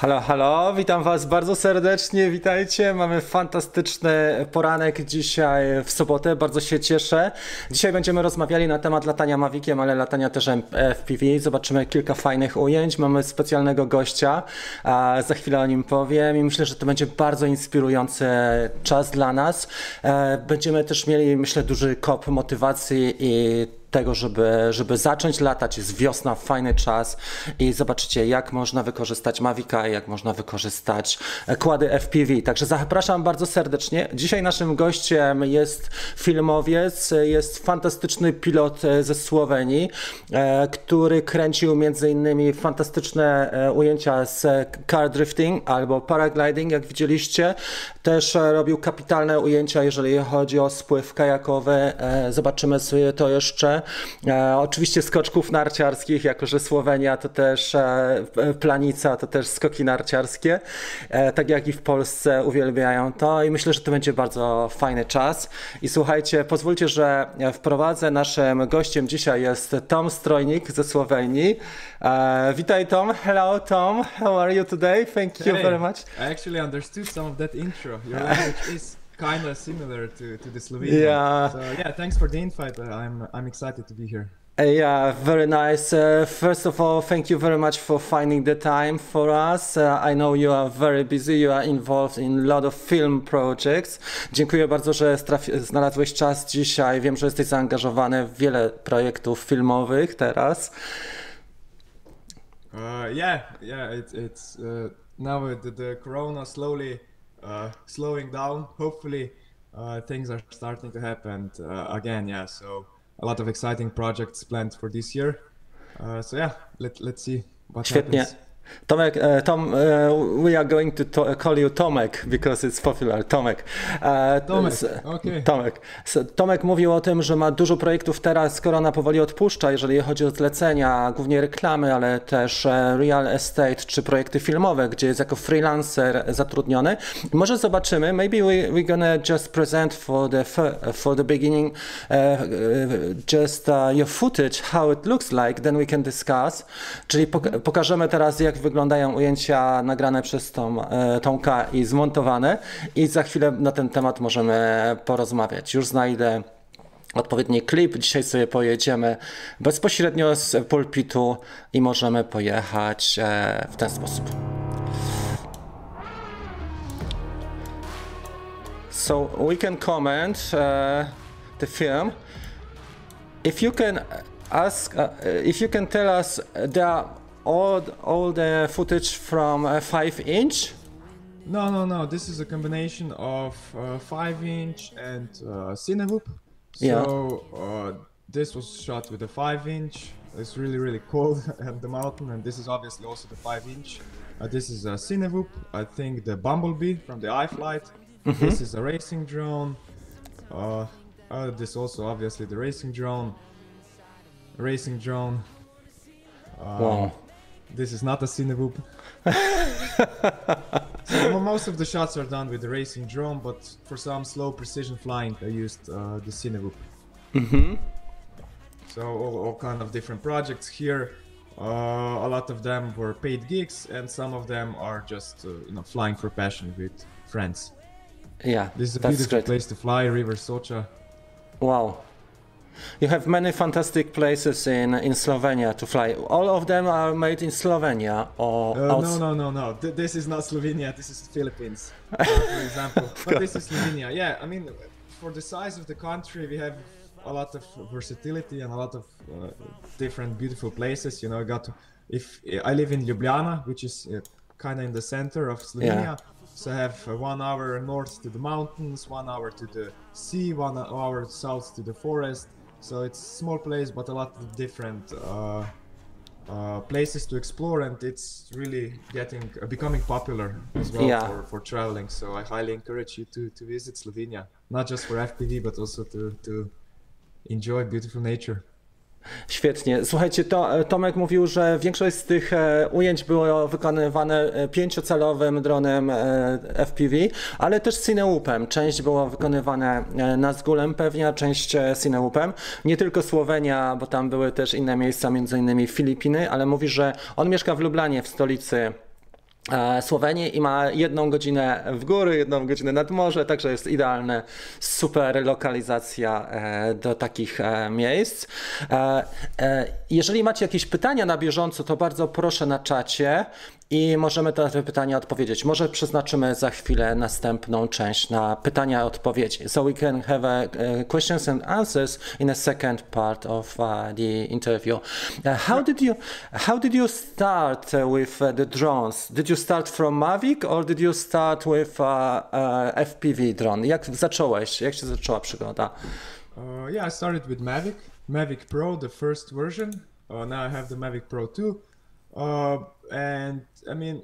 Halo, halo, witam Was bardzo serdecznie, witajcie. Mamy fantastyczny poranek dzisiaj w sobotę, bardzo się cieszę. Dzisiaj będziemy rozmawiali na temat latania Maviciem, ale latania też FPV. Zobaczymy kilka fajnych ujęć. Mamy specjalnego gościa, za chwilę o nim powiem i myślę, że to będzie bardzo inspirujący czas dla nas. E, będziemy też mieli, myślę, duży kop motywacji i tego, żeby, żeby zacząć latać. Jest wiosna, fajny czas i zobaczycie, jak można wykorzystać Mavica jak można wykorzystać kłady FPV. Także zapraszam bardzo serdecznie. Dzisiaj naszym gościem jest filmowiec, jest fantastyczny pilot ze Słowenii, e, który kręcił innymi fantastyczne e, ujęcia z car drifting albo paragliding, jak widzieliście. Też robił kapitalne ujęcia, jeżeli chodzi o spływ kajakowy. E, zobaczymy sobie to jeszcze. E, oczywiście skoczków narciarskich, jako że Słowenia to też e, planica, to też skoki narciarskie, e, tak jak i w Polsce uwielbiają to i myślę, że to będzie bardzo fajny czas. I słuchajcie, pozwólcie, że wprowadzę. Naszym gościem dzisiaj jest Tom Strojnik ze Słowenii. Witaj Tom. Hello Tom. How are you today? Thank you Hey, very much. I actually understood some of that intro. Your language is kind of similar to, to the Slovenian. Yeah. So yeah, thanks for the invite. I'm I'm excited to be here. Yeah, very nice. Uh, first of all, thank you very much for finding the time for us. Uh, I know you are very busy. You are involved in a lot of film projects. Dziękuję bardzo, że znalazłeś czas dzisiaj. Wiem, że jesteś zaangażowany w wiele projektów filmowych teraz. Uh, yeah, yeah. It's it's uh, now the, the Corona slowly uh, slowing down. Hopefully, uh, things are starting to happen uh, again. Yeah. So a lot of exciting projects planned for this year. Uh, so yeah, let let's see what Świetnie. happens. Tomek, uh, Tom, uh, we are going to, to call you Tomek because it's popular. Tomek. Uh, Tomek, okej. Tomek. Tomek mówił o tym, że ma dużo projektów teraz, korona powoli odpuszcza, jeżeli chodzi o zlecenia, głównie reklamy, ale też real estate czy projekty filmowe, gdzie jest jako freelancer zatrudniony. Może zobaczymy, maybe we, we're gonna just present for the, for the beginning just uh, your footage, how it looks like, then we can discuss. Czyli pok- pokażemy teraz, jak wyglądają ujęcia nagrane przez tą, e, Tomka i zmontowane i za chwilę na ten temat możemy porozmawiać. Już znajdę odpowiedni klip. Dzisiaj sobie pojedziemy bezpośrednio z pulpitu i możemy pojechać e, w ten sposób. So we can comment uh, the film. If you can ask, uh, if you can tell us the all all the footage from uh, five inch. No, no, no. This is a combination of uh, five inch and uh, Cinewhoop. So Yeah. uh, this was shot with a five inch. It's really, really cold at the mountain, and this is obviously also the five inch. Uh, this is a Cinewhoop. I think the Bumblebee from the iFlight. This is a racing drone. Uh, uh, this also obviously the racing drone. Racing drone. Uh, Wow. This is not a Cinewhoop. so most of the shots are done with the racing drone, but for some slow precision flying, I used uh, the Cinewhoop. Mm-hmm. So all, all kind of different projects here. Uh, a lot of them were paid gigs, and some of them are just uh, you know flying for passion with friends. Yeah, This is a beautiful great. place to fly, River Soča. Wow. You have many fantastic places in, in Slovenia to fly. All of them are made in Slovenia or Uh, no, no, no, no. Th- this is not Slovenia. This is Philippines, uh, for example. but this is Slovenia. Yeah, I mean, for the size of the country, we have a lot of versatility and a lot of uh, different beautiful places. You know, I got to, if I live in Ljubljana, which is uh, kind of in the center of Slovenia. So I have uh, one hour north to the mountains, one hour to the sea, one hour south to the forest. So it's small place, but a lot of different uh, uh, places to explore, and it's really getting uh, becoming popular as well Yeah. for, for traveling. So I highly encourage you to, to visit Slovenia, not just for FPV, but also to, to enjoy beautiful nature. Świetnie. Słuchajcie, to, Tomek mówił, że większość z tych e, ujęć było wykonywane e, pięciocalowym dronem e, FPV, ale też Cineupem. Część było wykonywane e, Nazgulem pewnie, a część e, Cineupem. Nie tylko Słowenia, bo tam były też inne miejsca, między innymi Filipiny, ale mówi, że on mieszka w Lublanie, w stolicy e, Słowenii i ma jedną godzinę w góry, jedną godzinę nad morze, także jest idealna, super lokalizacja e, do takich e, miejsc. Jeżeli macie jakieś pytania na bieżąco, to bardzo proszę na czacie i możemy na te pytania odpowiedzieć. Może przeznaczymy za chwilę następną część na pytania i odpowiedzi. So we can have a, uh, questions and answers in a second part of uh, the interview. Uh, how did you how did you start uh, with uh, the drones? Did you start from Mavic or did you start with uh, FPV drone? Jak zacząłeś? Jak się zaczęła przygoda? yeah, I started with Mavic, Mavic Pro, the first version. now I have the Mavic Pro 2. Uh, and I mean,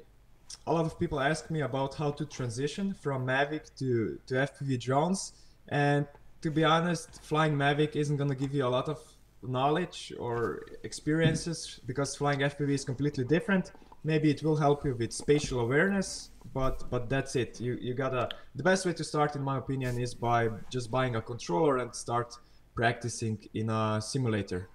a lot of people ask me about how to transition from Mavic to, to FPV drones. And to be honest, flying Mavic isn't going to give you a lot of knowledge or experiences because flying FPV is completely different. Maybe it will help you with spatial awareness, but but that's it. You you gotta the best way to start, in my opinion, is by just buying a controller and start practicing in a simulator.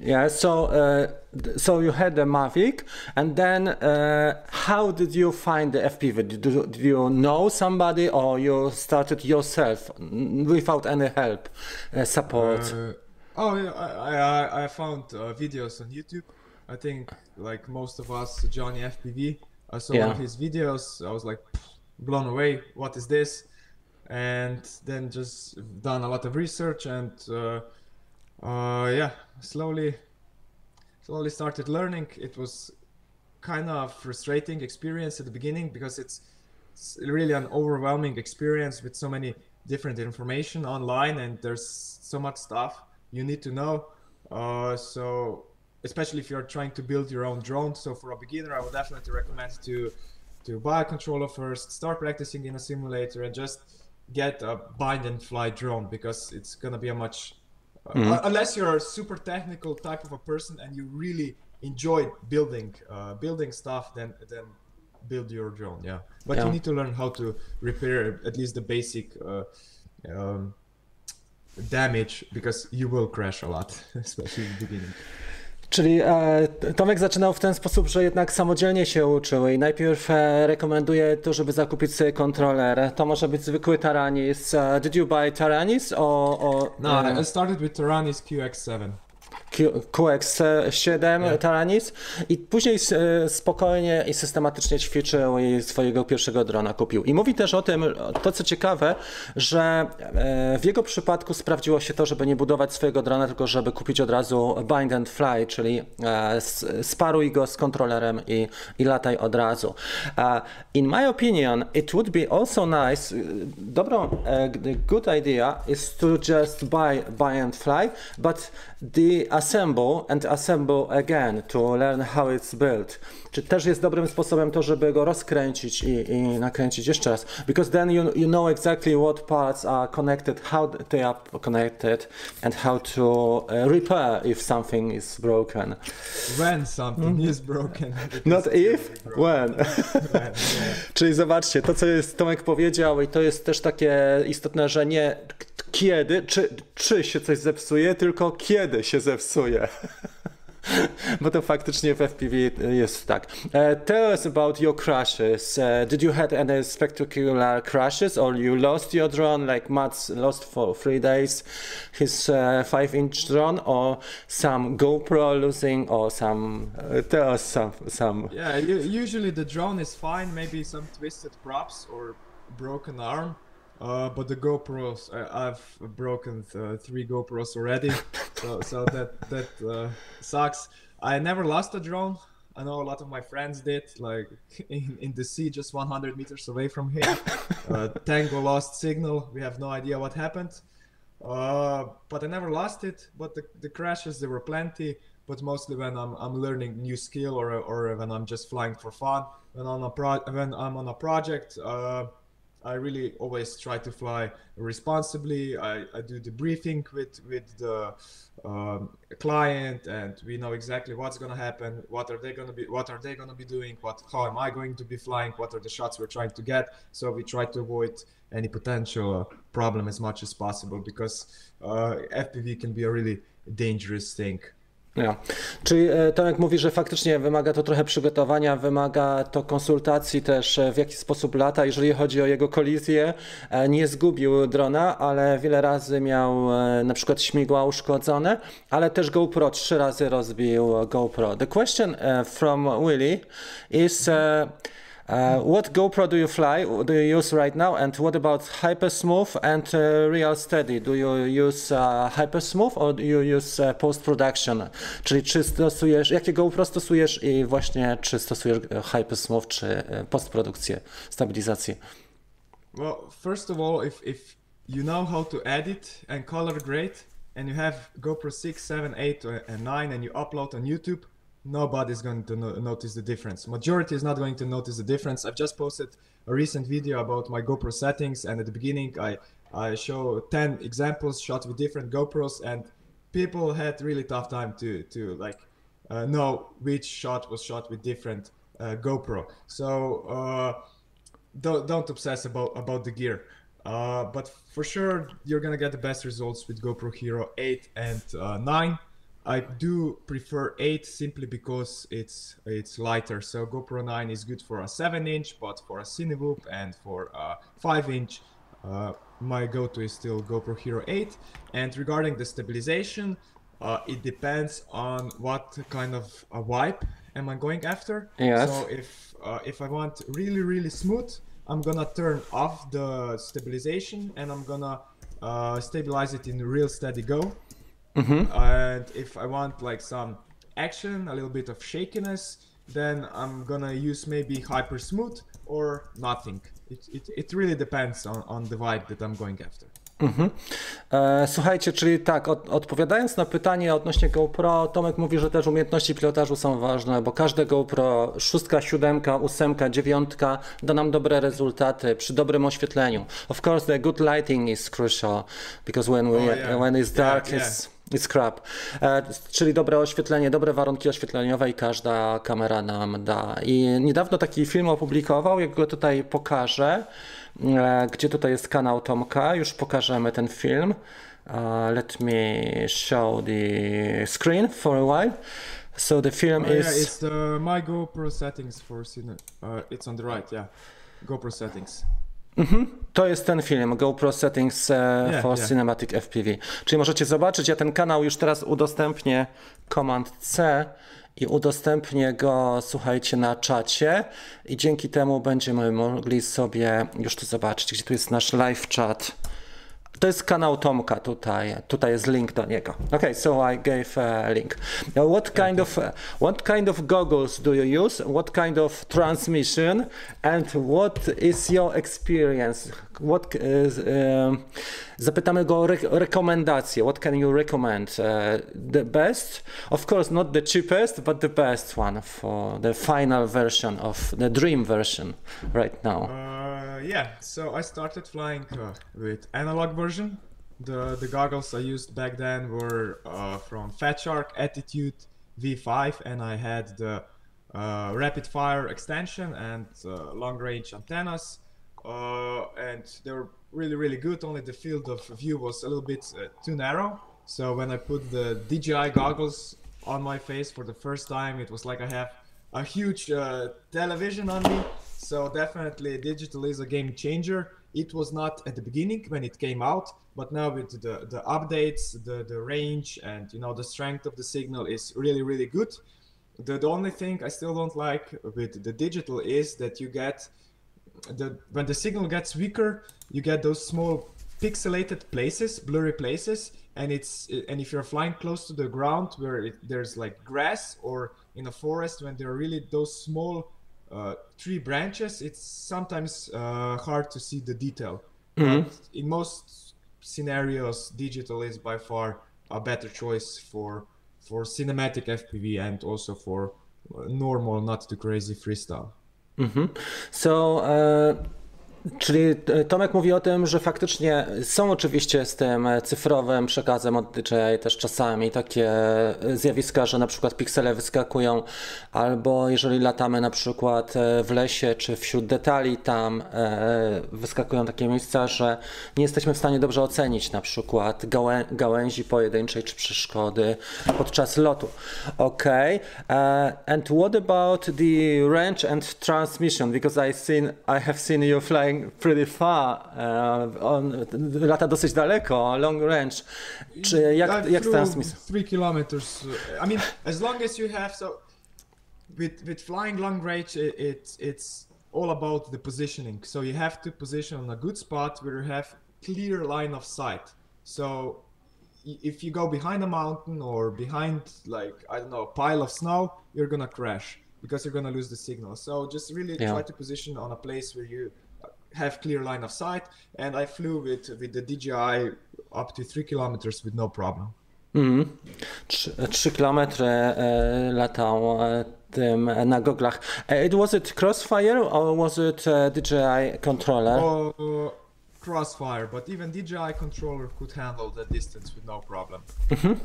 Yeah, so uh, so you had the Mavic, and then uh, how did you find the FPV? Did you, did you, know somebody, or you started yourself without any help, uh, support? Uh, oh, yeah, I, I, I found uh, videos on YouTube. I think like most of us, Johnny FPV. I saw yeah. one of his videos. I was like blown away. What is this? And then just done a lot of research and uh, yeah, slowly, slowly started learning. It was kind of frustrating experience at the beginning because it's, it's really an overwhelming experience with so many different information online and there's so much stuff you need to know. Uh, so especially if you're trying to build your own drone. So for a beginner, I would definitely recommend to to buy a controller first, start practicing in a simulator, and just get a bind and fly drone because it's gonna be a much uh, unless you're a super technical type of a person and you really enjoy building uh, building stuff then then build your drone yeah. But yeah. you need to learn how to repair at least the basic uh, um, damage because you will crash a lot especially in the beginning Czyli e, Tomek zaczynał w ten sposób, że jednak samodzielnie się uczył i najpierw e, rekomenduje to, żeby zakupić sobie kontroler. To może być zwykły Taranis. Uh, did you buy Taranis or, or No, I started with Taranis QX7. QX7 yeah. Taranis i później e, spokojnie i systematycznie ćwiczył i swojego pierwszego drona kupił. I mówi też o tym, to co ciekawe, że e, w jego przypadku sprawdziło się to, żeby nie budować swojego drona, tylko żeby kupić od razu bind and fly, czyli e, sparuj go z kontrolerem i, i lataj od razu. In my opinion, it would be also nice, dobrą, good idea is to just buy, buy and fly, but the assemble and assemble again to learn how it's built. Czy też jest dobrym sposobem to, żeby go rozkręcić i, i nakręcić jeszcze raz? Because then you, you know exactly what parts are connected, how they are connected and how to uh, repair if something is broken. When something is broken. Not if, when. when Czyli zobaczcie, to co jest Tomek powiedział i to jest też takie istotne, że nie kiedy, czy, czy się coś zepsuje, tylko kiedy się zepsuje. Bo to faktycznie w FPV jest tak. Uh, tell us about your crashes. Uh, did you have any spectacular crashes or you lost your drone like Mats lost for three days his 5-inch uh, drone or some GoPro losing or some... tell us some, some... Yeah, usually the drone is fine, maybe some twisted props or broken arm. Uh, but the GoPros, I, have broken th- three GoPros already, so so that that uh, sucks. I never lost a drone. I know a lot of my friends did, like in, in the sea, just 100 meters away from here. Uh, Tango lost signal. We have no idea what happened. Uh, but I never lost it. But the, the crashes, there were plenty. But mostly when I'm, I'm learning new skill or, or when I'm just flying for fun. When, on a pro- when I'm on a project, uh, I really always try to fly responsibly. I, I do the briefing with with the um, client, and we know exactly what's going to happen. What are they going to be? What are they going to be doing? What? How am I going to be flying? What are the shots we're trying to get? So we try to avoid any potential problem as much as possible because uh, FPV can be a really dangerous thing. Ja. Czyli e, Tomek mówi, że faktycznie wymaga to trochę przygotowania, wymaga to konsultacji też, e, w jaki sposób lata. Jeżeli chodzi o jego kolizję, e, nie zgubił drona, ale wiele razy miał na przykład śmigła uszkodzone, ale też GoPro trzy razy rozbił GoPro. The question from Willy is what GoPro do you fly? Do you use right now? And what about Hypersmooth and uh, ReelSteady? Do you use uh, Hypersmooth or do you use uh, post production? Czyli czy stosujesz, jakie GoPro stosujesz i właśnie czy stosujesz uh, Hypersmooth czy uh, postprodukcję, stabilizację? Well, first of all, if if you know how to edit and color grade, and you have GoPro 6, 7, 8, and 9, and you upload on YouTube, nobody's going to no- notice the difference. Majority is not going to notice the difference. I've just posted a recent video about my GoPro settings, and at the beginning I I show 10 examples shot with different GoPros, and people had really tough time to to like uh, know which shot was shot with different uh, GoPro. So uh, don't don't obsess about about the gear. Uh, but for sure, you're gonna get the best results with GoPro Hero 8 and uh, 9 I do prefer 8 simply because it's it's lighter. So GoPro 9 is good for a 7 inch, but for a Cinewhoop and for a 5 inch, uh, my go-to is still GoPro Hero 8. And regarding the stabilization, uh, it depends on what kind of a wipe am I going after. Yes. So if uh, if I want really really smooth, I'm gonna turn off the stabilization and I'm gonna uh, stabilize it in ReelSteady Go Mm-hmm. And if I want like some action, a little bit of shakiness, then I'm gonna use maybe hyper smooth or nothing. It, it, it really depends on, on the vibe that I'm going after. Mhm. E, słuchajcie, czyli tak, od, odpowiadając na pytanie odnośnie GoPro, Tomek mówi, że też umiejętności pilotażu są ważne, bo każde GoPro, szóstka, siódemka, ósemka, dziewiątka da nam dobre rezultaty przy dobrym oświetleniu. Of course, the good lighting is crucial, because when, we, oh, yeah. when it's dark, yeah, yeah. it's It's crap. E, czyli dobre oświetlenie, dobre warunki oświetleniowe i każda kamera nam da. I niedawno taki film opublikował, jak go tutaj pokażę, e, gdzie tutaj jest kanał Tomka, już pokażemy ten film. Uh, let me show the screen for a while. So the film oh, is. Yeah, it's the my GoPro settings for. Uh, it's on the right, yeah. GoPro settings. Mhm. To jest ten film, GoPro Settings e, yeah, for yeah. Cinematic FPV. Czyli możecie zobaczyć, ja ten kanał już teraz udostępnię Command C i udostępnię go, słuchajcie, na czacie i dzięki temu będziemy mogli sobie już to zobaczyć, gdzie tu jest nasz live chat. To jest kanał Tomka tutaj. Tutaj jest link do niego. Okay, so I gave a link. Now, what kind of what kind of goggles do you use? What kind of transmission? And what is your experience? What is, uh, zapytamy go o re rekomendacje. What can you recommend? Uh, the best, of course, not the cheapest, but the best one for the final version of the dream version right now. Uh, yeah, so I started flying uh, with analog version. The the goggles I used back then were uh, from Fat Shark Attitude V5, and I had the uh, rapid fire extension and long range antennas. and they were really really good only the field of view was a little bit uh, too narrow so when i put the dji goggles on my face for the first time it was like i have a huge uh, television on me so definitely digital is a game changer. It was not at the beginning when it came out but now with the the updates the the range and you know the strength of the signal is really really good. The, the only thing i still don't like with the digital is that you get the when the signal gets weaker, you get those small pixelated places, blurry places, and it's and if you're flying close to the ground where it, there's like grass or in a forest when there are really those small uh, tree branches, it's sometimes uh, hard to see the detail. Mm-hmm. But in most scenarios, digital is by far a better choice for for cinematic FPV and also for normal, not too crazy freestyle. Mm-hmm. So uh, Czyli e, Tomek mówi o tym, że faktycznie są oczywiście z tym cyfrowym przekazem od DJI też czasami takie zjawiska, że na przykład piksele wyskakują, albo jeżeli latamy na przykład w lesie czy wśród detali, tam wyskakują takie miejsca, że nie jesteśmy w stanie dobrze ocenić na przykład gałę gałęzi pojedynczej czy przeszkody podczas lotu. Ok. And what about the range and transmission? Because I seen I have seen you flying pretty far. Uh, on, lata dosyć daleko, long range. Czy jak, jak transmisja? 3 kilometers. I mean, as long as you have so with with flying long range, it, it's it's all about the positioning. So you have to position on a good spot where you have clear line of sight. So if you go behind a mountain or behind like I don't know a pile of snow, you're gonna crash because you're gonna lose the signal. So just really yeah. try to position on a place where you have clear line of sight. And I flew with with the DJI up to three kilometers with no problem. Mm. 3 kilometry e, latał e, tym na goglach. It was it Crossfire or was it DJI controller? Uh, crossfire, but even DJI controller could handle the distance with no problem. Mhm.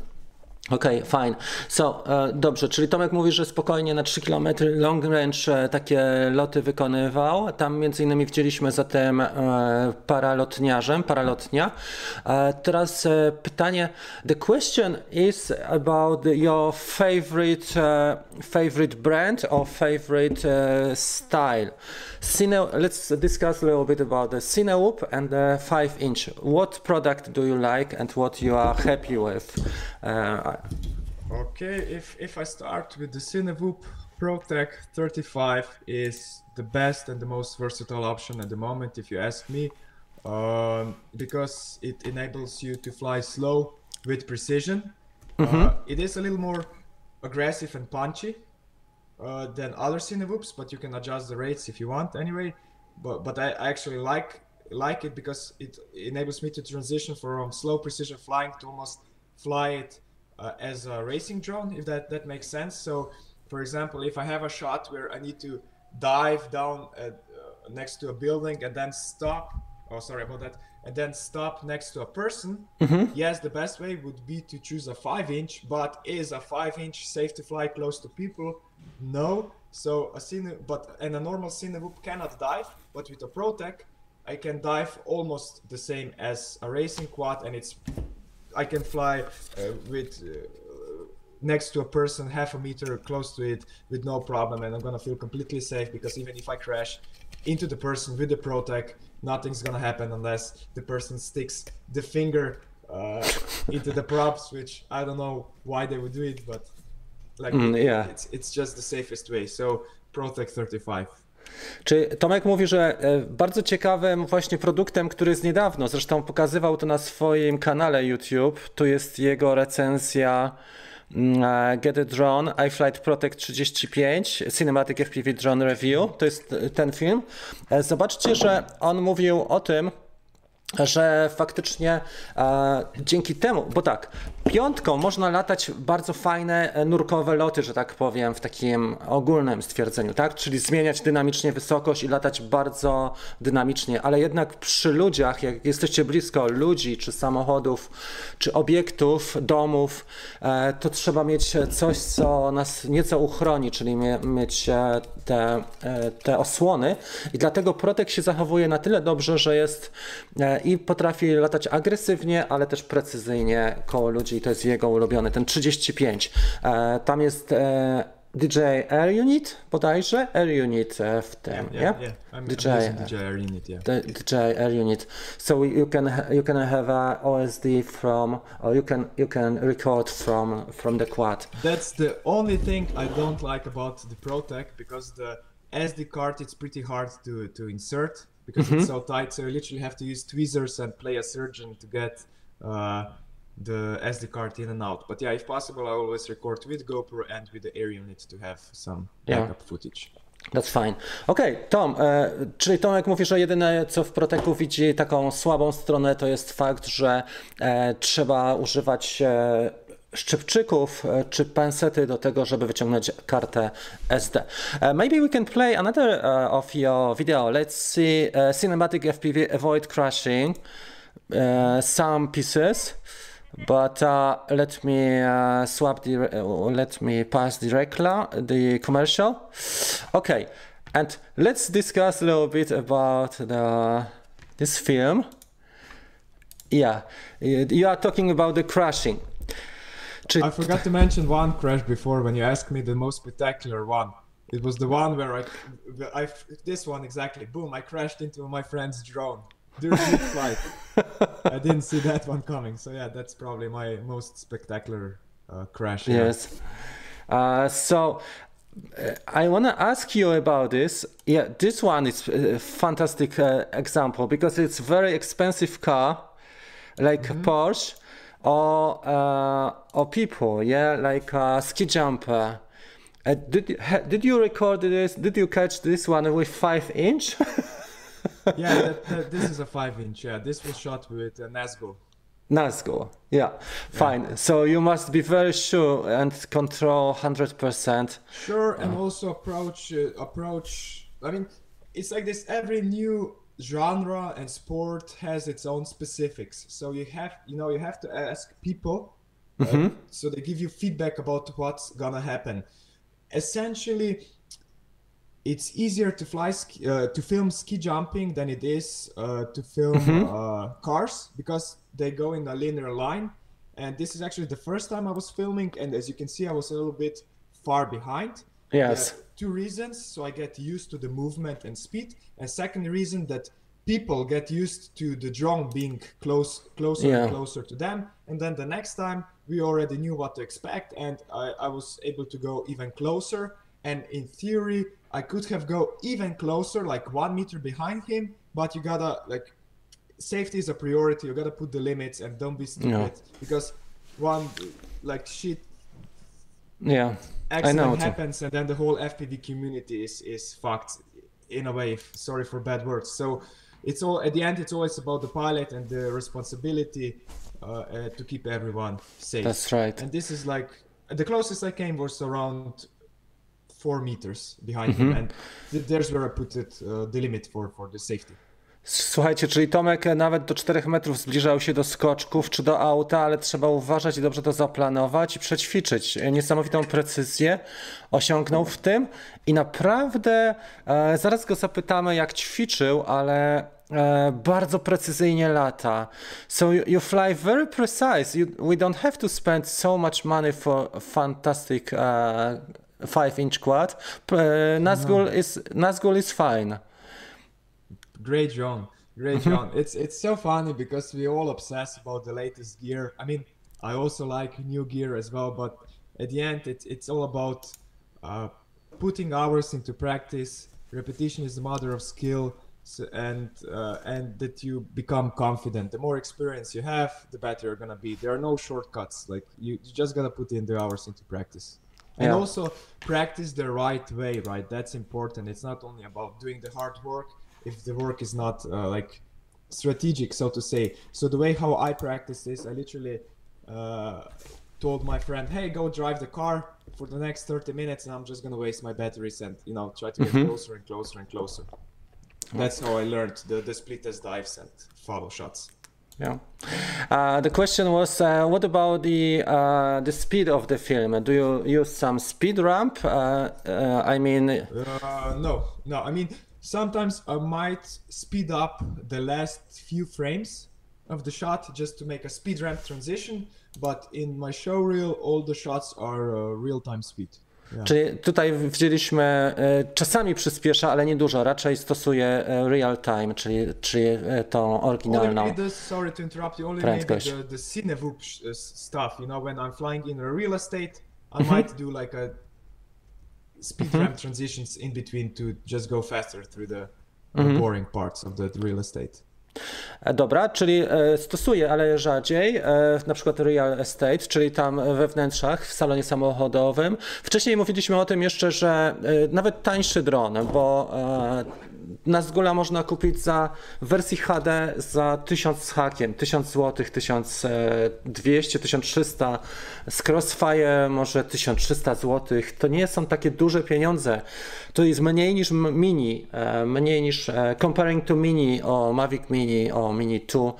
Okej, okay, fine. So, e, dobrze, czyli Tomek mówi, że spokojnie na 3 km long range e, takie loty wykonywał. Tam między innymi widzieliśmy zatem e, paralotniarzem, paralotnia. E, teraz e, pytanie, the question is about your favorite, e, favorite brand or favorite style. Cine, let's discuss a little bit about the Cinewoop and the 5 inch. What product do you like and what you are happy with? Okay, if, if I start with the Cinewhoop ProTek 35 is the best and the most versatile option at the moment, if you ask me, um, because it enables you to fly slow with precision. Mm-hmm. Uh, it is a little more aggressive and punchy, uh, than other Cinewhoops, but you can adjust the rates if you want anyway. But but I, actually like like it because it enables me to transition from slow precision flying to almost fly it uh, as a racing drone, if that that makes sense. So, for example, if I have a shot where I need to dive down at, uh, next to a building and then stop, oh sorry about that, and then stop next to a person, mm-hmm. yes, the best way would be to choose a five inch. But is a five inch safe to fly close to people? No. So a cine, but and a normal Cinewhoop cannot dive, but with a ProTek, I can dive almost the same as a racing quad, and it's I can fly uh, with uh, next to a person half a meter close to it with no problem, and I'm gonna feel completely safe because even if I crash into the person with the ProTek, nothing's gonna happen unless the person sticks the finger uh, into the props, which I don't know why they would do it, but Like mm, yeah. it's, it's just the safest way. So ProTek 35. Czy Tomek mówi, że e, bardzo ciekawym właśnie produktem, który jest niedawno, zresztą pokazywał to na swoim kanale YouTube, tu jest jego recenzja mm, e, Get a Drone, iFlight Protect 35, Cinematic FPV Drone Review, to jest ten film. E, zobaczcie, że on mówił o tym, że faktycznie e, dzięki temu, bo tak, piątką można latać bardzo fajne e, nurkowe loty, że tak powiem, w takim ogólnym stwierdzeniu, tak? Czyli zmieniać dynamicznie wysokość i latać bardzo dynamicznie, ale jednak przy ludziach, jak jesteście blisko ludzi, czy samochodów, czy obiektów, domów, e, to trzeba mieć coś, co nas nieco uchroni, czyli mieć e, te, e, te osłony i dlatego Protek się zachowuje na tyle dobrze, że jest e, i potrafi latać agresywnie, ale też precyzyjnie koło ludzi i to jest jego ulubiony, ten 35. E, tam jest DJ Air Unit bodajże, Air Unit w tym, yeah? yeah, yeah. I'm, DJ, I'm DJ Air Unit, yeah. The, DJ Air Unit. So you can you can have a OSD from or you can you can record from from the quad. That's the only thing I don't like about the ProTek because the SD card it's pretty hard to to insert because mm -hmm. it's so tight. So you literally have to use tweezers and play a surgeon to get uh, the SD card in and out. But yeah, if possible, I always record with GoPro and with the Air unit to have some backup yeah. footage. That's fine. Okej, okay, Tom, e, czyli Tomek mówi, że jedyne co w Proteku widzi taką słabą stronę to jest fakt, że e, trzeba używać e, szczypczyków e, czy pensety do tego, żeby wyciągnąć kartę SD. Uh, maybe we can play another uh, of your video. Let's see uh, cinematic FPV avoid crashing some pieces. But uh, let me uh, swap the uh, let me pass the recla the commercial. Okay, and let's discuss a little bit about the this film. Yeah, you are talking about the crashing. I forgot to mention one crash before when you asked me the most spectacular one. It was the one where I, I this one exactly. Boom! I crashed into my friend's drone during mid-flight. I didn't see that one coming. So yeah, that's probably my most spectacular uh, crash. Yes. Uh, so uh, I want to ask you about this. Yeah, this one is a fantastic uh, example because it's very expensive car, like mm-hmm. Porsche, or uh, or people, yeah, like a ski jumper. Uh, did ha, did you record this? Did you catch this one with five inch? yeah, that, that, this is a five inch. Yeah, this was shot with a Nazgul. Nazgul, yeah, fine. Yeah. So you must be very sure and control hundred percent. Sure, and uh. also approach uh, approach. I mean, it's like this. Every new genre and sport has its own specifics. So you have, you know, you have to ask people, uh, mm-hmm. uh, so they give you feedback about what's gonna happen. Essentially, it's easier to fly uh, to film ski jumping than it is uh, to film mm-hmm. Uh, cars because they go in a linear line. And this is actually the first time I was filming, and as you can see, I was a little bit far behind. Yes. two reasons. So I get used to the movement and speed. And second reason that people get used to the drone being close, closer yeah. and closer to them. And then the next time we already knew what to expect, and I, I was able to go even closer. And in theory, I could have go even closer, like one meter behind him. But you gotta like, safety is a priority. You gotta put the limits and don't be stupid. Because one like shit yeah accident happens and then the whole fpv community is is fucked in a way. Sorry for bad words. So it's all at the end it's always about the pilot and the responsibility uh, uh, to keep everyone safe. That's right. And this is like the closest i came was around four meters behind mm-hmm. him and th- there's where i put it uh, the limit for for the safety Słuchajcie, czyli Tomek nawet do 4 metrów zbliżał się do skoczków czy do auta, ale trzeba uważać i dobrze to zaplanować i przećwiczyć. Niesamowitą precyzję osiągnął w tym i naprawdę e, zaraz go zapytamy, jak ćwiczył, ale e, bardzo precyzyjnie lata. So you, you fly very precise. You, we don't have to spend so much money for fantastic uh, 5-inch quad. Uh, Nazgul, no. is, Nazgul is fine. Great John. Great. John. it's it's so funny because we all obsess about the latest gear. I mean, I also like new gear as well, but at the end, it's it's all about uh, putting hours into practice. Repetition is the mother of skill, so, and uh, and that you become confident. The more experience you have, the better you're gonna be. There are no shortcuts. Like you, you just gotta put in the hours into practice. And yeah. also practice the right way, right? That's important. It's not only about doing the hard work, if the work is not uh, like strategic, so to say. So the way how I practice this, I literally uh, told my friend, "Hey, go drive the car for the next 30 minutes, and I'm just gonna waste my batteries and you know try to get mm-hmm. closer and closer and closer." That's how I learned the the split-S dives and follow shots. Yeah. Uh, the question was, uh, what about the uh, the speed of the film? Do you use some speed ramp? Uh, uh, I mean, uh, no, no. I mean, sometimes I might speed up the last few frames of the shot just to make a speed ramp transition, but in my show reel all the shots are real time speed. Yeah. Czyli tutaj widzieliśmy, e, czasami przyspiesza, ale nie dużo, raczej stosuje e, real time, czyli, czyli e, tą oryginalną the, Sorry to interrupt you, only prędkość. maybe the, the Cinevoop stuff, you know, when I'm flying in a real estate, I mhm. might do like a speed mm-hmm. ramp transitions in between to just go faster through the mm-hmm. boring parts of the real estate. E, dobra, czyli e, stosuję, ale rzadziej, e, na przykład real estate, czyli tam we wnętrzach, w salonie samochodowym. Wcześniej mówiliśmy o tym jeszcze, że nawet tańszy dron, bo na Zgula można kupić za w wersji HD za 1000 z hakiem, 1000 zł, 1200, 1300, z Crossfire może 1300 zł. To nie są takie duże pieniądze. To jest mniej niż Mini, e, mniej niż e, comparing to Mini o Mavic Mini o Mini 2.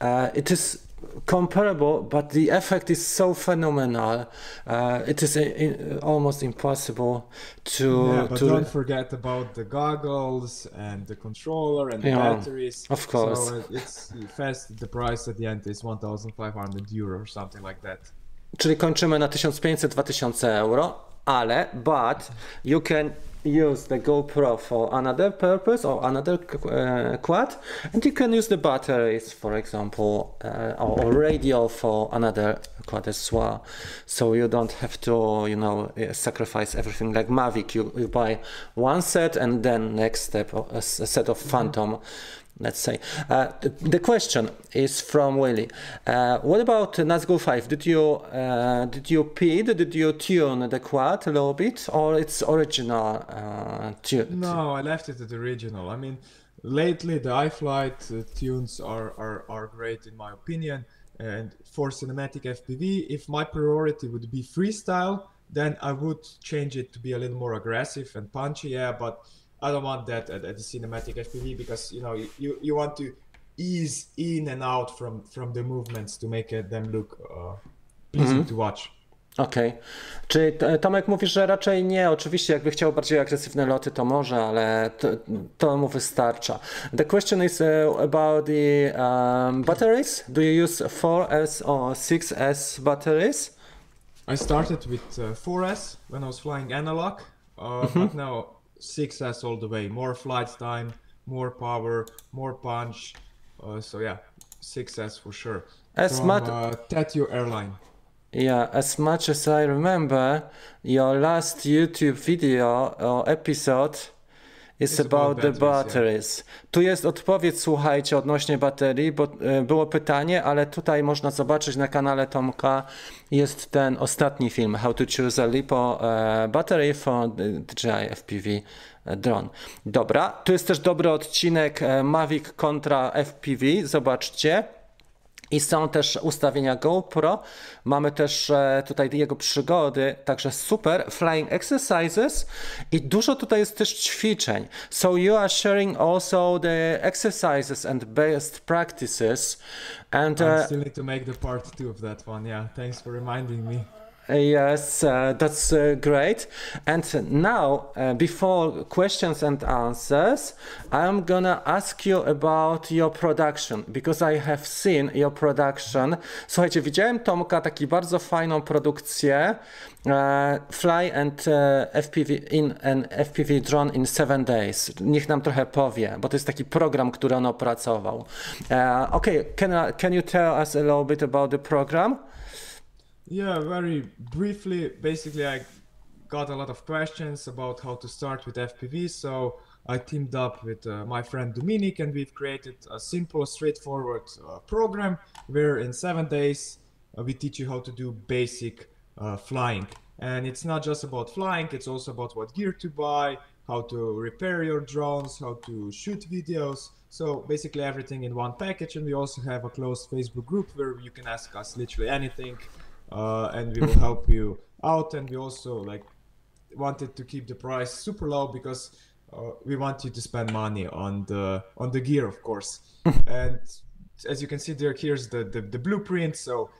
E, it is comparable, but the effect is so phenomenal. Uh, it is in, almost impossible to. Yeah, but to don't forget about the goggles and the controller and the yeah, batteries. Of course, so uh, it's fast. The price at the end is 1,500 euro or something like that. Czyli kończymy na 1500-2000 euro, ale but you can use the GoPro for another purpose or another uh, quad, and you can use the batteries, for example, uh, or, radio for another quad as well. So you don't have to, you know, uh, sacrifice everything like Mavic. You, you buy one set and then next step a, a set of Phantom. Let's say. Uh, the, question is from Willie. Uh, what about Nazgul 5? Did you uh, did you PID? Did you tune the quad a little bit, or its original uh, tune? No, I left it at the original. I mean, lately the iFlight uh, tunes are, are are great in my opinion. And for cinematic FPV, if my priority would be freestyle, then I would change it to be a little more aggressive and punchy. Yeah, but I don't want that at, at the cinematic FPV because you know you, you want to ease in and out from from the movements to make them look uh, pleasing mm -hmm. to watch. Okej. Okay. Czy Tomek mówisz, że raczej nie? Oczywiście, jakby chciał bardziej agresywne loty, to może, ale to, to mu wystarcza. The question is uh, about the um, batteries. Do you use 4S or 6S batteries? I started with uh, 4S when I was flying analog, uh, mm -hmm. but now 6S all the way. More flight time, more power, more punch. Uh, so yeah, 6S for sure. As From, much uh, Tattoo Airline. Yeah, as much as I remember, your last YouTube video or episode is about, the batteries. Tu jest odpowiedź, słuchajcie, odnośnie baterii, bo e, było pytanie, ale tutaj można zobaczyć na kanale Tomka jest ten ostatni film, How to choose a LiPo uh, battery for DJI FPV e, drone. Dobra, tu jest też dobry odcinek Mavic kontra FPV, zobaczcie. I są też ustawienia GoPro. Mamy też e, tutaj jego przygody, także super. Flying exercises i dużo tutaj jest też ćwiczeń. So you are sharing also the exercises and best practices. And uh, I still need to make the part two of that one. Yeah, thanks for reminding me. Yes, uh, that's uh, great. And now, uh, before questions and answers, I'm gonna ask you about your production because I have seen your production. Słuchajcie, widziałem Tomka taki bardzo fajną produkcję Fly and FPV in an FPV drone in seven days. Niech nam trochę powie, bo to jest taki program, który on opracował. Uh, okay, can, can you tell us a little bit about the program? Yeah, very briefly. Basically, I got a lot of questions about how to start with FPV, so I teamed up with uh, my friend Dominic and we've created a simple, straightforward uh, program where in seven days uh, we teach you how to do basic uh, flying. And it's not just about flying, it's also about what gear to buy, how to repair your drones, how to shoot videos. So basically everything in one package. And we also have a closed Facebook group where you can ask us literally anything uh, and we will help you out. And we also like wanted to keep the price super low because uh, we want you to spend money on the on the gear, of course. and as you can see there, here's the, the, the blueprint. So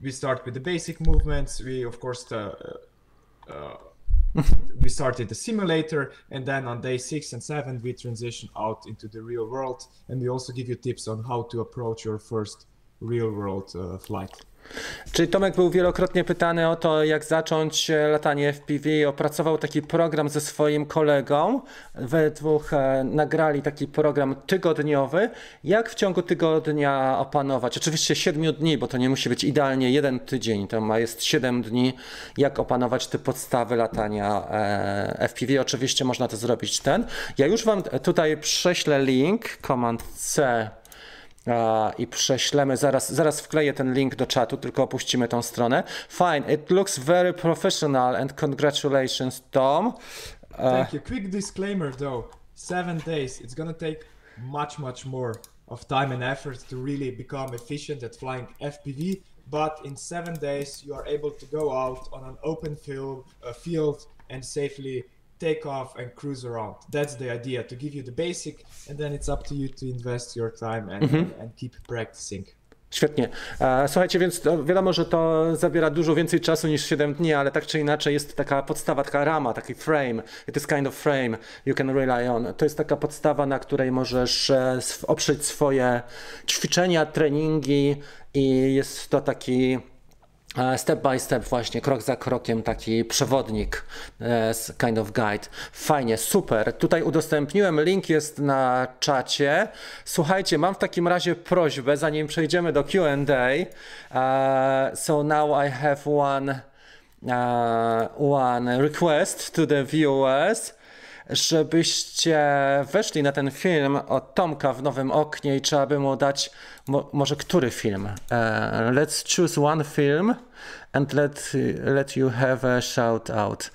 we start with the basic movements. We of course uh, uh we started the simulator and then on day six and seven we transition out into the real world and we also give you tips on how to approach your first real world uh, flight Czyli Tomek był wielokrotnie pytany o to, jak zacząć e, latanie FPV. Opracował taki program ze swoim kolegą. We dwóch e, nagrali taki program tygodniowy. Jak w ciągu tygodnia opanować? Oczywiście 7 dni, bo to nie musi być idealnie jeden tydzień. To jest 7 dni, jak opanować te podstawy latania e, FPV. Oczywiście można to zrobić ten. Ja już Wam tutaj prześlę link, Command C i prześlemy, zaraz, zaraz wkleję ten link do czatu, tylko opuścimy tą stronę. Fine, it looks very professional and congratulations Tom. Uh, Thank you. Quick disclaimer though, seven days, it's gonna take much, much more of time and effort to really become efficient at flying FPV. But in seven days, you are able to go out on an open field, uh, field and safely take off and cruise around. That's the idea to give you the basic, and then it's up to you to invest your time and, and, and keep practicing. Świetnie. E, Słuchajcie, więc to wiadomo, że to zabiera dużo więcej czasu niż 7 dni, ale tak czy inaczej jest taka podstawa, taka rama, taki frame. It is kind of frame you can rely on. To jest taka podstawa, na której możesz e, oprzeć swoje ćwiczenia, treningi i jest to taki step by step właśnie, krok za krokiem, taki przewodnik, e, kind of guide. Fajnie, super. Tutaj udostępniłem, link jest na czacie. Słuchajcie, mam w takim razie prośbę, zanim przejdziemy do Q&A. Uh, so now I have one, uh, one request to the viewers żebyście weszli na ten film od Tomka w nowym oknie i trzeba by mu dać mo, może który film. Uh, let's choose one film and let, let you have a shout out.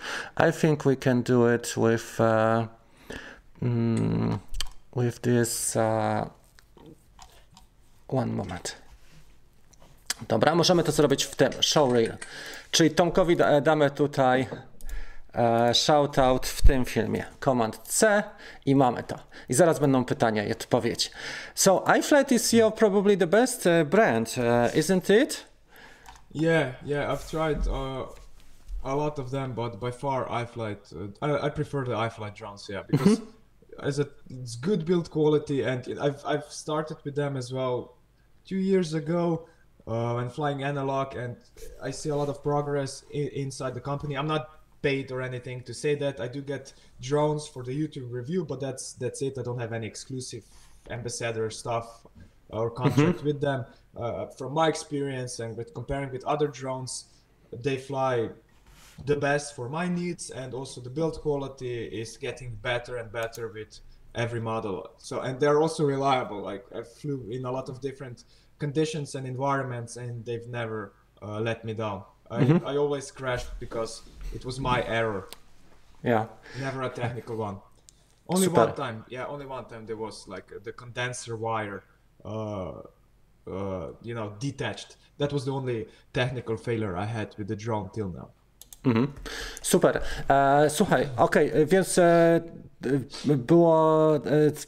I think we can do it with uh, with this uh, one moment. Dobra, możemy to zrobić w tym showreel. Czyli Tomkowi da, damy tutaj shoutout w tym filmie. Command C i mamy to. I zaraz będą pytania i odpowiedzi. So iFlight is your probably the best uh, brand, uh, isn't it? Yeah, yeah, I've tried uh, a lot of them, but by far iFlight, uh, I, I prefer the iFlight drones, yeah, because as a it's good build quality, and I've I've started with them as well two years ago uh, when flying analog, and I see a lot of progress inside the company. I'm not paid or anything to say that. I do get drones for the YouTube review, but that's that's it. I don't have any exclusive ambassador stuff or contract with them. Uh, from my experience and with comparing with other drones, they fly the best for my needs, and also the build quality is getting better and better with every model. So and they're also reliable. Like I flew in a lot of different conditions and environments, and they've never uh, let me down. I, I always crashed because it was my error, Yeah. never a technical one. Only Super. one time, yeah, only one time there was like the condenser wire, uh, uh, you know, detached. That was the only technical failure I had with the drone till now. Mhm. Super. E, słuchaj, okej, okay, więc e, e, było. E,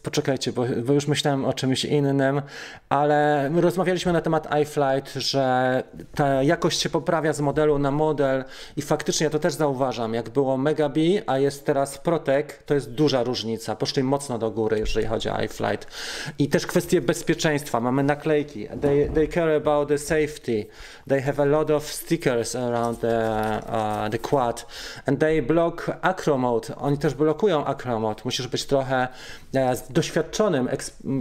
poczekajcie, bo, bo już myślałem o czymś innym, ale my rozmawialiśmy na temat iFlight, że ta jakość się poprawia z modelu na model i faktycznie ja to też zauważam. Jak było Mega B, a jest teraz Protek, to jest duża różnica. Poszli mocno do góry, jeżeli chodzi o iFlight. I też kwestie bezpieczeństwa. Mamy naklejki. They, they care about the safety. They have a lot of stickers around the, uh, the quad. And they block acro mode. Oni też blokują acro mode. Musisz być trochę e, doświadczonym.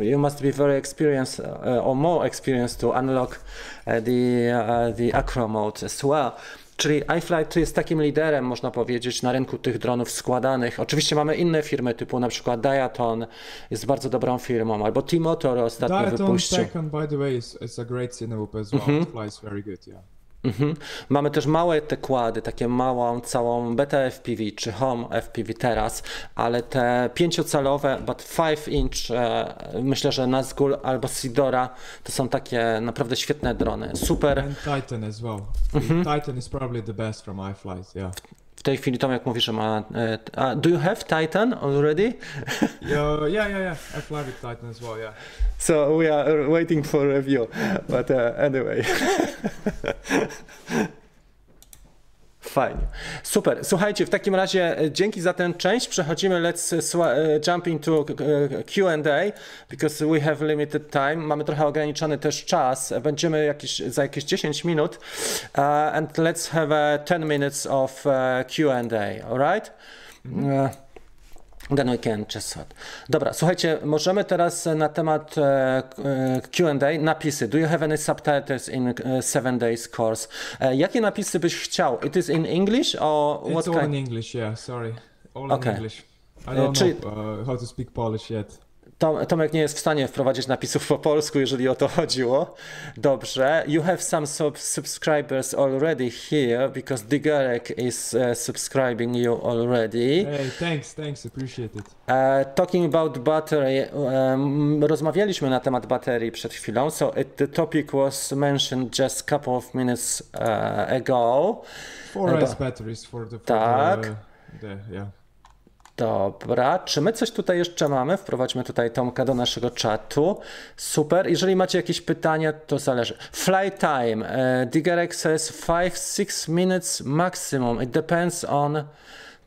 You must be very experienced uh, or more experienced to unlock uh, the, uh, the acro mode as well. Czyli iFlight jest takim liderem, można powiedzieć, na rynku tych dronów składanych. Oczywiście mamy inne firmy, typu na przykład Diaton jest bardzo dobrą firmą, albo T-Motor ostatnio Diaton wypuścił. Second, by the way, is it's a great as well. It flies very good, yeah. Mhm. Mamy też małe te kłady, takie małą całą beta FPV czy home FPV teraz, ale te pięciocalowe, but 5 inch, e, myślę, że Nazgul albo Sidora to są takie naprawdę świetne drony. Super. And Titan as well. Titan is probably the best from iFlight, yeah. W tej chwili Tomek mówi, że ma... A, do you have Titan already? yeah, yeah, yeah, yeah. I fly with Titan as well, yeah. So we are waiting for review, but uh, anyway. Fajnie. Super. Słuchajcie, w takim razie e, dzięki za tę część. Przechodzimy, let's e, e, jump into Q&A, because we have limited time. Mamy trochę ograniczony też czas. Będziemy jakieś, za jakieś 10 minut. Uh, and let's have uh, 10 minutes of uh, Q&A, alright? Uh, Then we can just. Dobra, słuchajcie, możemy teraz na temat e, e, Q&A napisy. Do you have any subtitles in e, seven days course? E, jakie napisy byś chciał? It is in English or what It's all in kind? English, yeah, sorry. All Okay. in English. I don't czy- know uh, how to speak Polish yet. Tom, Tomek nie jest w stanie wprowadzić napisów po polsku, jeżeli o to chodziło. Dobrze. You have some sub subscribers already here because Digarek is uh, subscribing you already. Hey, thanks, thanks, appreciate it. Uh, talking about battery, um, rozmawialiśmy na temat baterii przed chwilą. So it, the topic was mentioned just a couple of minutes uh, ago. Four Eba. S batteries for the, for Tak. the, the yeah. Dobra, czy my coś tutaj jeszcze mamy? Wprowadźmy tutaj Tomka do naszego czatu. Super. Jeżeli macie jakieś pytania, to zależy. Fly time. E, Digerek says 5-6 minutes maximum. It depends on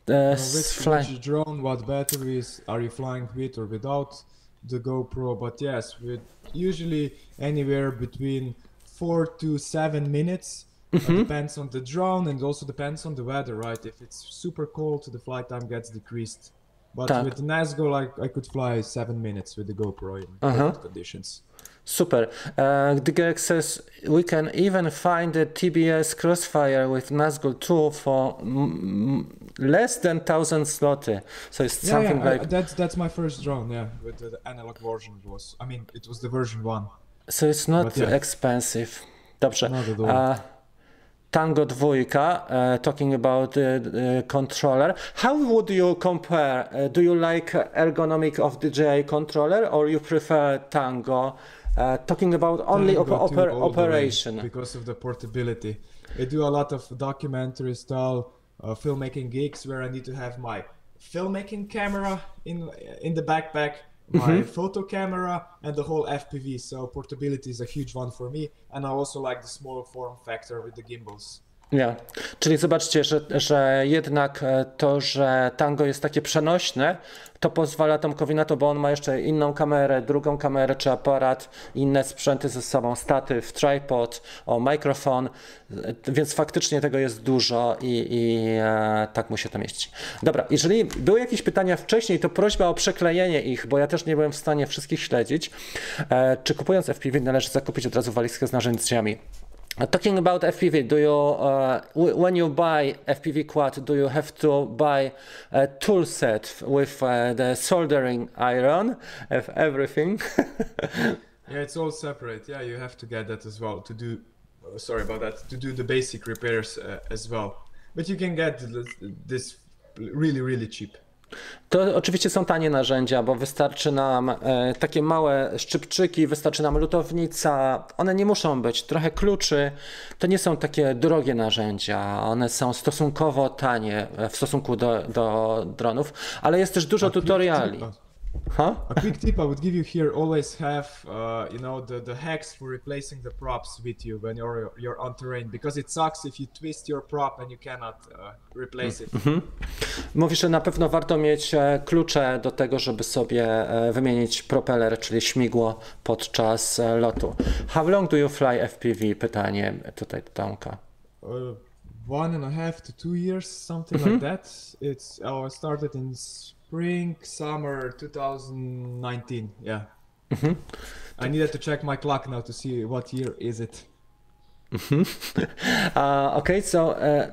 Uh, s- which, drone, what batteries are you flying with or without the GoPro? But yes, with usually anywhere between four to seven minutes. Mm-hmm. depends on the drone and also depends on the weather, right? If it's super cold, the flight time gets decreased. But Tak. with Nazgo, like I could fly seven minutes with the GoPro in Uh-huh. cold conditions. Super. Uh, Digerek says we can even find a TBS Crossfire with Nazgul 2 for mm, less than 1000 zloty. So it's Yeah, something yeah, I- like that's that's my first drone. Yeah, with the, the analog version was. I mean, it was the version one. So it's not yeah. expensive. Dobrze. Not at all. Uh, Tango dwójka, uh, talking about the uh, controller. How would you compare? Uh, do you like ergonomic of DJI controller or you prefer Tango? Uh, talking about only op- Tango oper- all the way operation. because of the portability. I do a lot of documentary style uh, filmmaking gigs where I need to have my filmmaking camera in in the backpack, my Mm-hmm. photo camera, and the whole FPV. So portability is a huge one for me, and I also like the small form factor with the gimbals. Nie. Czyli zobaczcie, że, że jednak e, to, że Tango jest takie przenośne, to pozwala Tomkowi na to, bo on ma jeszcze inną kamerę, drugą kamerę czy aparat, inne sprzęty ze sobą, statyw, tripod, o mikrofon, e, więc faktycznie tego jest dużo i, i e, tak mu się to mieści. Dobra, jeżeli były jakieś pytania wcześniej, to prośba o przeklejenie ich, bo ja też nie byłem w stanie wszystkich śledzić. E, czy kupując FPV należy zakupić od razu walizkę z narzędziami? Uh, Talking about FPV, do you uh, when you buy FPV quad, do you have to buy a tool set with uh, the soldering iron of everything? Yeah, it's all separate. Yeah, you have to get that as well to do. Uh, sorry about that. To do the basic repairs uh, as well, but you can get this really really cheap. To oczywiście są tanie narzędzia, bo wystarczy nam e, takie małe szczypczyki, wystarczy nam lutownica. One nie muszą być, trochę kluczy. To nie są takie drogie narzędzia, one są stosunkowo tanie w stosunku do, do dronów, ale jest też dużo tutoriali. Uh, Ha? A quick tip I would give you here: always have, uh, you know, the, the hacks for replacing the props with you when you're you're on terrain because it sucks if you twist your prop and you cannot uh, replace it. Mówisz, że na pewno warto mieć e, klucze do tego, żeby sobie e, wymienić propeler, czyli śmigło podczas e, lotu. How long do you fly FPV? Pytanie tutaj do Tomka. Uh, one and a half to two years, something like that. It's I started in spring, summer 2019. Yeah. I needed to check my clock now to see what year is it. Uh, okay, so uh,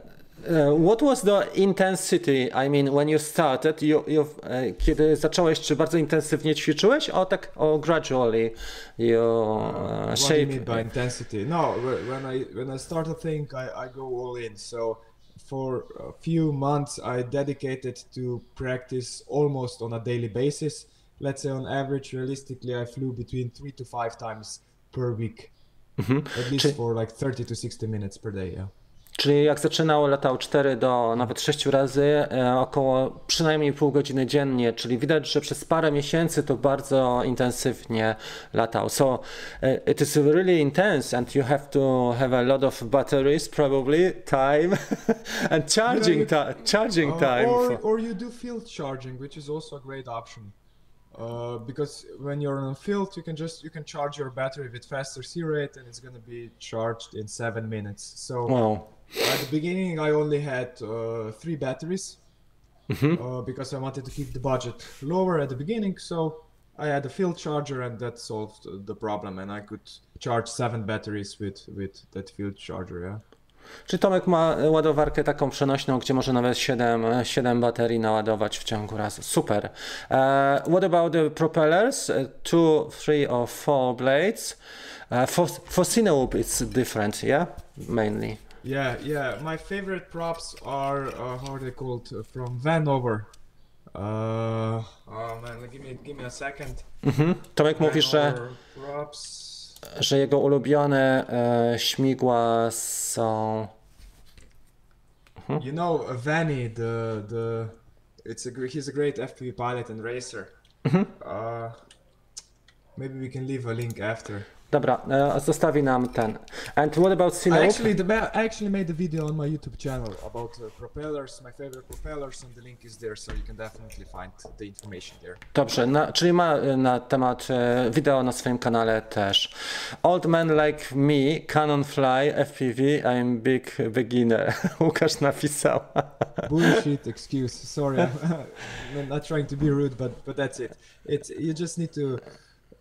uh, what was the intensity? I mean, when you started, you, you, e, kiedy zacząłeś, czy bardzo intensywnie ćwiczyłeś? O tak, o gradually you uh, what do you shape. mean by intensity? No, when I when I start a thing, I, I go all in. So for a few months, I dedicated to practice almost on a daily basis. Let's say on average, realistically, I flew between three to five times per week, mm-hmm. at least for like 30 to 60 minutes per day. Yeah. Czyli jak zaczynał, latał 4 do nawet 6 razy, e, około przynajmniej pół godziny dziennie, czyli widać, że przez parę miesięcy to bardzo intensywnie latał. So e, it is really intense and you have to have a lot of batteries probably, time and charging, you- ti- charging Uh, time. or, or you do field charging, which is also a great option. Uh, because when you're on field, you can just you can charge your battery with faster C rate, and it's gonna be charged in seven minutes. So Wow. At the beginning, I only had uh, three batteries uh, because I wanted to keep the budget lower at the beginning. So I had a field charger, and that solved the problem. And I could charge seven batteries with with that field charger. Yeah. Czy Tomek ma ładowarkę taką przenośną, gdzie może nawet 7, 7 baterii naładować w ciągu razu. Super. Uh, what about the propellers? Uh, two, three or four blades? Uh, for, for Cinewoop it's different, yeah? Mainly. Yeah, yeah. My favorite props are uh, how are they called? Uh, from Vanover. Uh, oh man, give me give me a second. Mhm. Tomek mówi, że, props. że jego ulubione e, śmigła są... You know Vanny, the the it's a he's a great FPV pilot and racer. Uh, maybe we can leave a link after. Dobra, e, zostawi nam ten. And what about I Cinewoop? actually the I actually made a video on my YouTube channel about uh, propellers, my favorite propellers, and the link is there, so you can definitely find the information there. Dobrze, na, czyli ma e, na temat e, wideo na swoim kanale też. Old man like me, Canon Fly, FPV, I'm big beginner. Łukasz napisał. Bullshit excuse. Sorry, I'm not trying to be rude, but but that's it. It's you just need to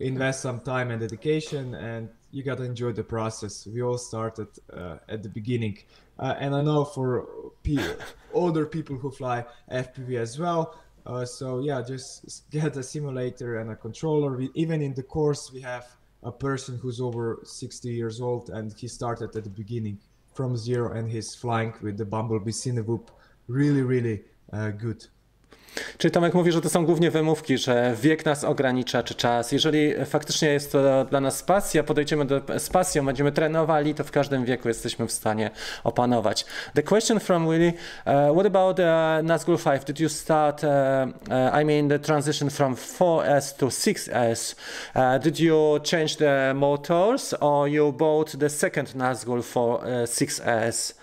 invest some time and dedication, and you gotta enjoy the process. We all started uh, at the beginning, uh, and I know for pe- older people who fly FPV as well. Uh, so yeah, just get a simulator and a controller. We, even in the course, we have a person who's over 60 years old, and he started at the beginning from zero, and he's flying with the Bumblebee Cinewhoop. Really, really uh, good. Czyli Tomek mówi, że to są głównie wymówki, że wiek nas ogranicza, czy czas. Jeżeli faktycznie jest to dla nas pasja, podejdziemy do, z pasją, będziemy trenowali, to w każdym wieku jesteśmy w stanie opanować. The question from Willie, uh, what about uh, Nazgul 5? Did you start, uh, uh, I mean the transition from 4S to 6S? Uh, did you change the motors or you bought the second Nazgul for uh, 6S?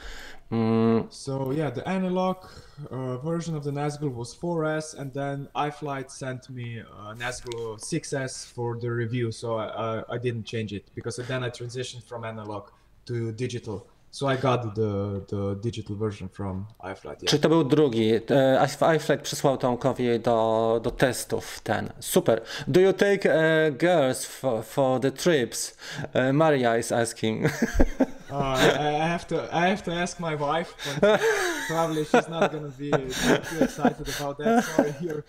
Mm, So yeah, the analog uh, version of the Nazgul was 4S, and then iFlight sent me uh, Nazgul 6S for the review. So I, I, I didn't change it because then I transitioned from analog to digital. So I got the the digital version from iFlight. Yeah. To był drugi? IF- iFlight przysłał Tomkowi do, do testów ten. Super. Do you take e, girls for, for the trips? Maria is asking. Uh, I, I have to I have to ask my wife, probably she's not gonna be too excited about that. Sorry, you're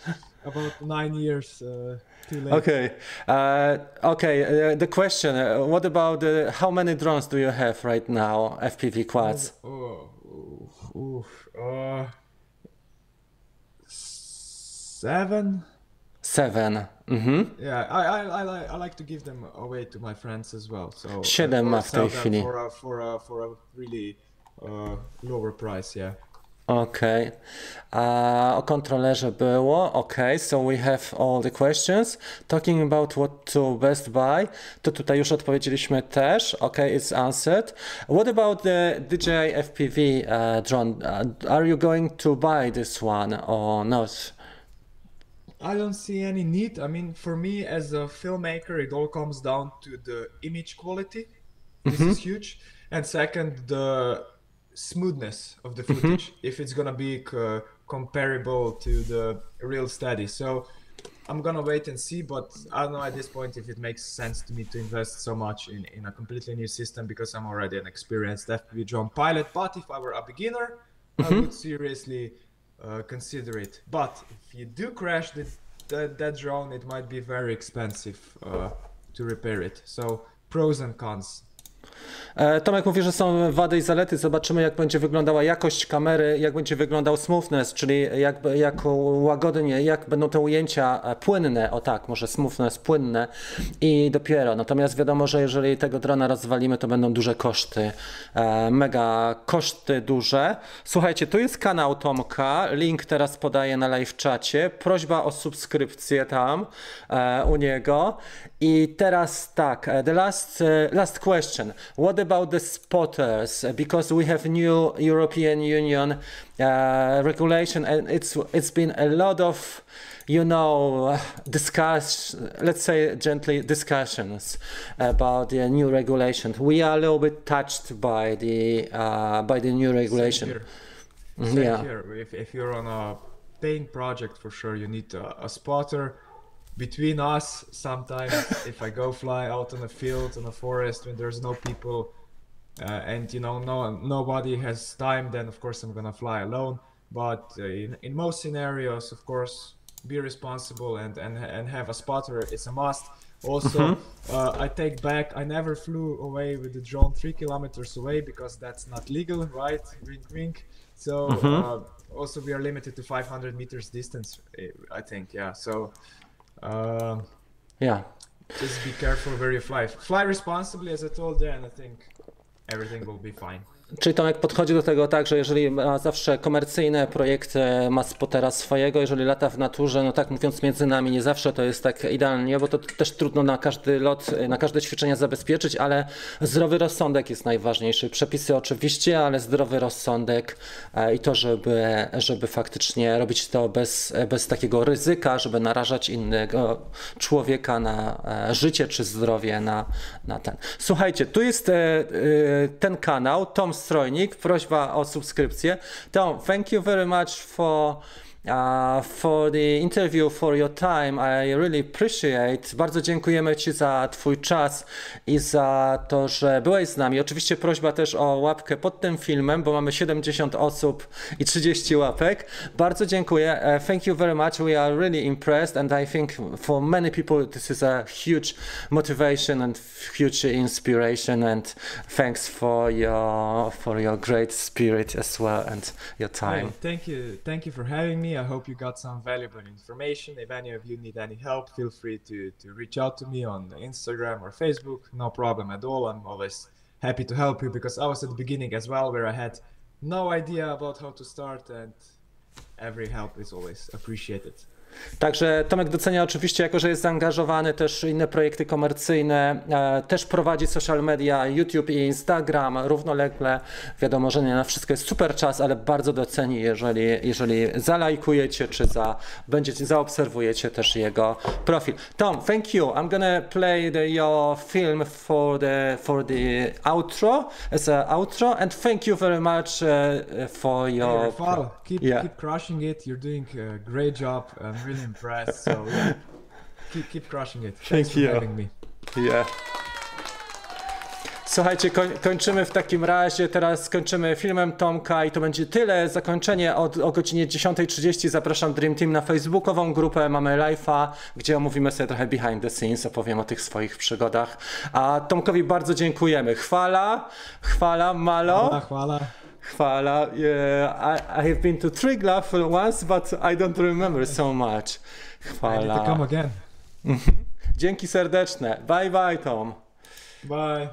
about nine years uh, too late. okay. Uh, okay. Uh, the question. Uh, what about how many drones do you have right now? FPV quads. Oh, oof, uh, seven. Seven. Mhm. Yeah, I, I, I, like, I like to give them away to my friends as well. So uh, Siedem ma w tej chwili. For a, for a, for a really uh, lower price, yeah. A O kontrolerze było. Okej, so we have all the questions. Talking about what to best buy. To tutaj już odpowiedzieliśmy też. Okej, it's answered. What about the DJI FPV uh, drone? Uh, are you going to buy this one or not? I don't see any need. I mean, for me as a filmmaker, it all comes down to the image quality. This is huge. And second, the smoothness of the footage. If it's gonna be uh, comparable to the ReelSteady. So I'm gonna wait and see. But I don't know at this point if it makes sense to me to invest so much in, in a completely new system because I'm already an experienced FPV drone pilot. But if I were a beginner, I would seriously uh, consider it. But if you do crash the, the, that drone, it might be very expensive uh, to repair it. So pros and cons. E, Tomek mówi, że są wady i zalety. Zobaczymy, jak będzie wyglądała jakość kamery, jak będzie wyglądał smoothness, czyli jak, jak łagodnie, jak będą te ujęcia płynne. O tak, może smoothness, płynne i dopiero. Natomiast wiadomo, że jeżeli tego drona rozwalimy, to będą duże koszty. E, Mega koszty duże. Słuchajcie, tu jest kanał Tomka. Link teraz podaję na live czacie. Prośba o subskrypcję tam e, u niego. I teraz tak, the last, last question. What about the spotters? Because we have new European Union uh, regulation and it's it's been a lot of you know discuss let's say gently discussions about the new regulation. We are a little bit touched by the uh, by the new regulation. Same here. Mhm, Same yeah. here. If, if you're on a paying project, for sure, you need a, a spotter. Between us, sometimes if I go fly out in a field in a forest when there's no people, uh, and you know no nobody has time then of course i'm gonna fly alone. But uh, in, in most scenarios of course be responsible and and, and have a spotter it's a must. Also uh, i take back i never flew away with the drone three kilometers away because that's not legal right? Wink wink. So uh, also we are limited to 500 meters distance eh, i think yeah. So um Yeah. just be careful where you fly. Fly responsibly, as I told you, and I think everything will be fine. Czyli Tomek podchodzi do tego tak, że jeżeli ma zawsze komercyjne projekty, ma spotera swojego, jeżeli lata w naturze, no tak mówiąc między nami, nie zawsze to jest tak idealnie, bo to też trudno na każdy lot, na każde ćwiczenia zabezpieczyć, ale zdrowy rozsądek jest najważniejszy. Przepisy oczywiście, ale zdrowy rozsądek e, i to, żeby, żeby faktycznie robić to bez, bez takiego ryzyka, żeby narażać innego człowieka na e, życie czy zdrowie, na, na ten. Słuchajcie, tu jest e, ten kanał, Tom Strojnik, prośba o subskrypcję. Thank you very much for uh, for the interview, for your time. I really appreciate. Bardzo dziękujemy Ci za Twój czas i za to, że byłeś z nami. Oczywiście prośba też o łapkę pod tym filmem, bo mamy 70 osób i 30 łapek. Bardzo dziękuję. Uh, thank you very much. We are really impressed and I think for many people this is a huge motivation and huge inspiration and thanks for your for your great spirit as well and your time. Hey, thank you, thank you for having me. I hope you got some valuable information. If any of you need any help, feel free to to reach out to me on Instagram or Facebook. No problem at all. I'm always happy to help you because I was at the beginning as well, where I had no idea about how to start, and every help is always appreciated. Także Tomek docenia oczywiście, jako że jest zaangażowany też inne projekty komercyjne, e, też prowadzi social media, YouTube i Instagram równolegle. Wiadomo, że nie na wszystko jest super czas, ale bardzo doceni, jeżeli, jeżeli zalajkujecie, czy za, będziecie, zaobserwujecie też jego profil. Tom, thank you. I'm gonna play the, your film for the, for the outro, as a outro, and thank you very much uh, for Hey, your... Rafal, keep Yeah. keep crushing it. You're doing a great job. I'm really impressed. So yeah, keep keep crushing it. Thanks Thank for you. having me. Yeah. Słuchajcie, koń, kończymy w takim razie. Teraz skończymy filmem Tomka i to będzie tyle. Zakończenie od, o godzinie 10.30. Zapraszam Dream Team na facebookową grupę. Mamy live'a, gdzie omówimy sobie trochę behind the scenes, opowiem o tych swoich przygodach. A Tomkowi bardzo dziękujemy. Chwala, chwala, malo. Hvala, hvala. Chwala. Yeah, I, I have been to Triglav once, but I don't remember so much. I need to come again. Mhm. Dzięki serdeczne. Bye bye, Tom. Bye.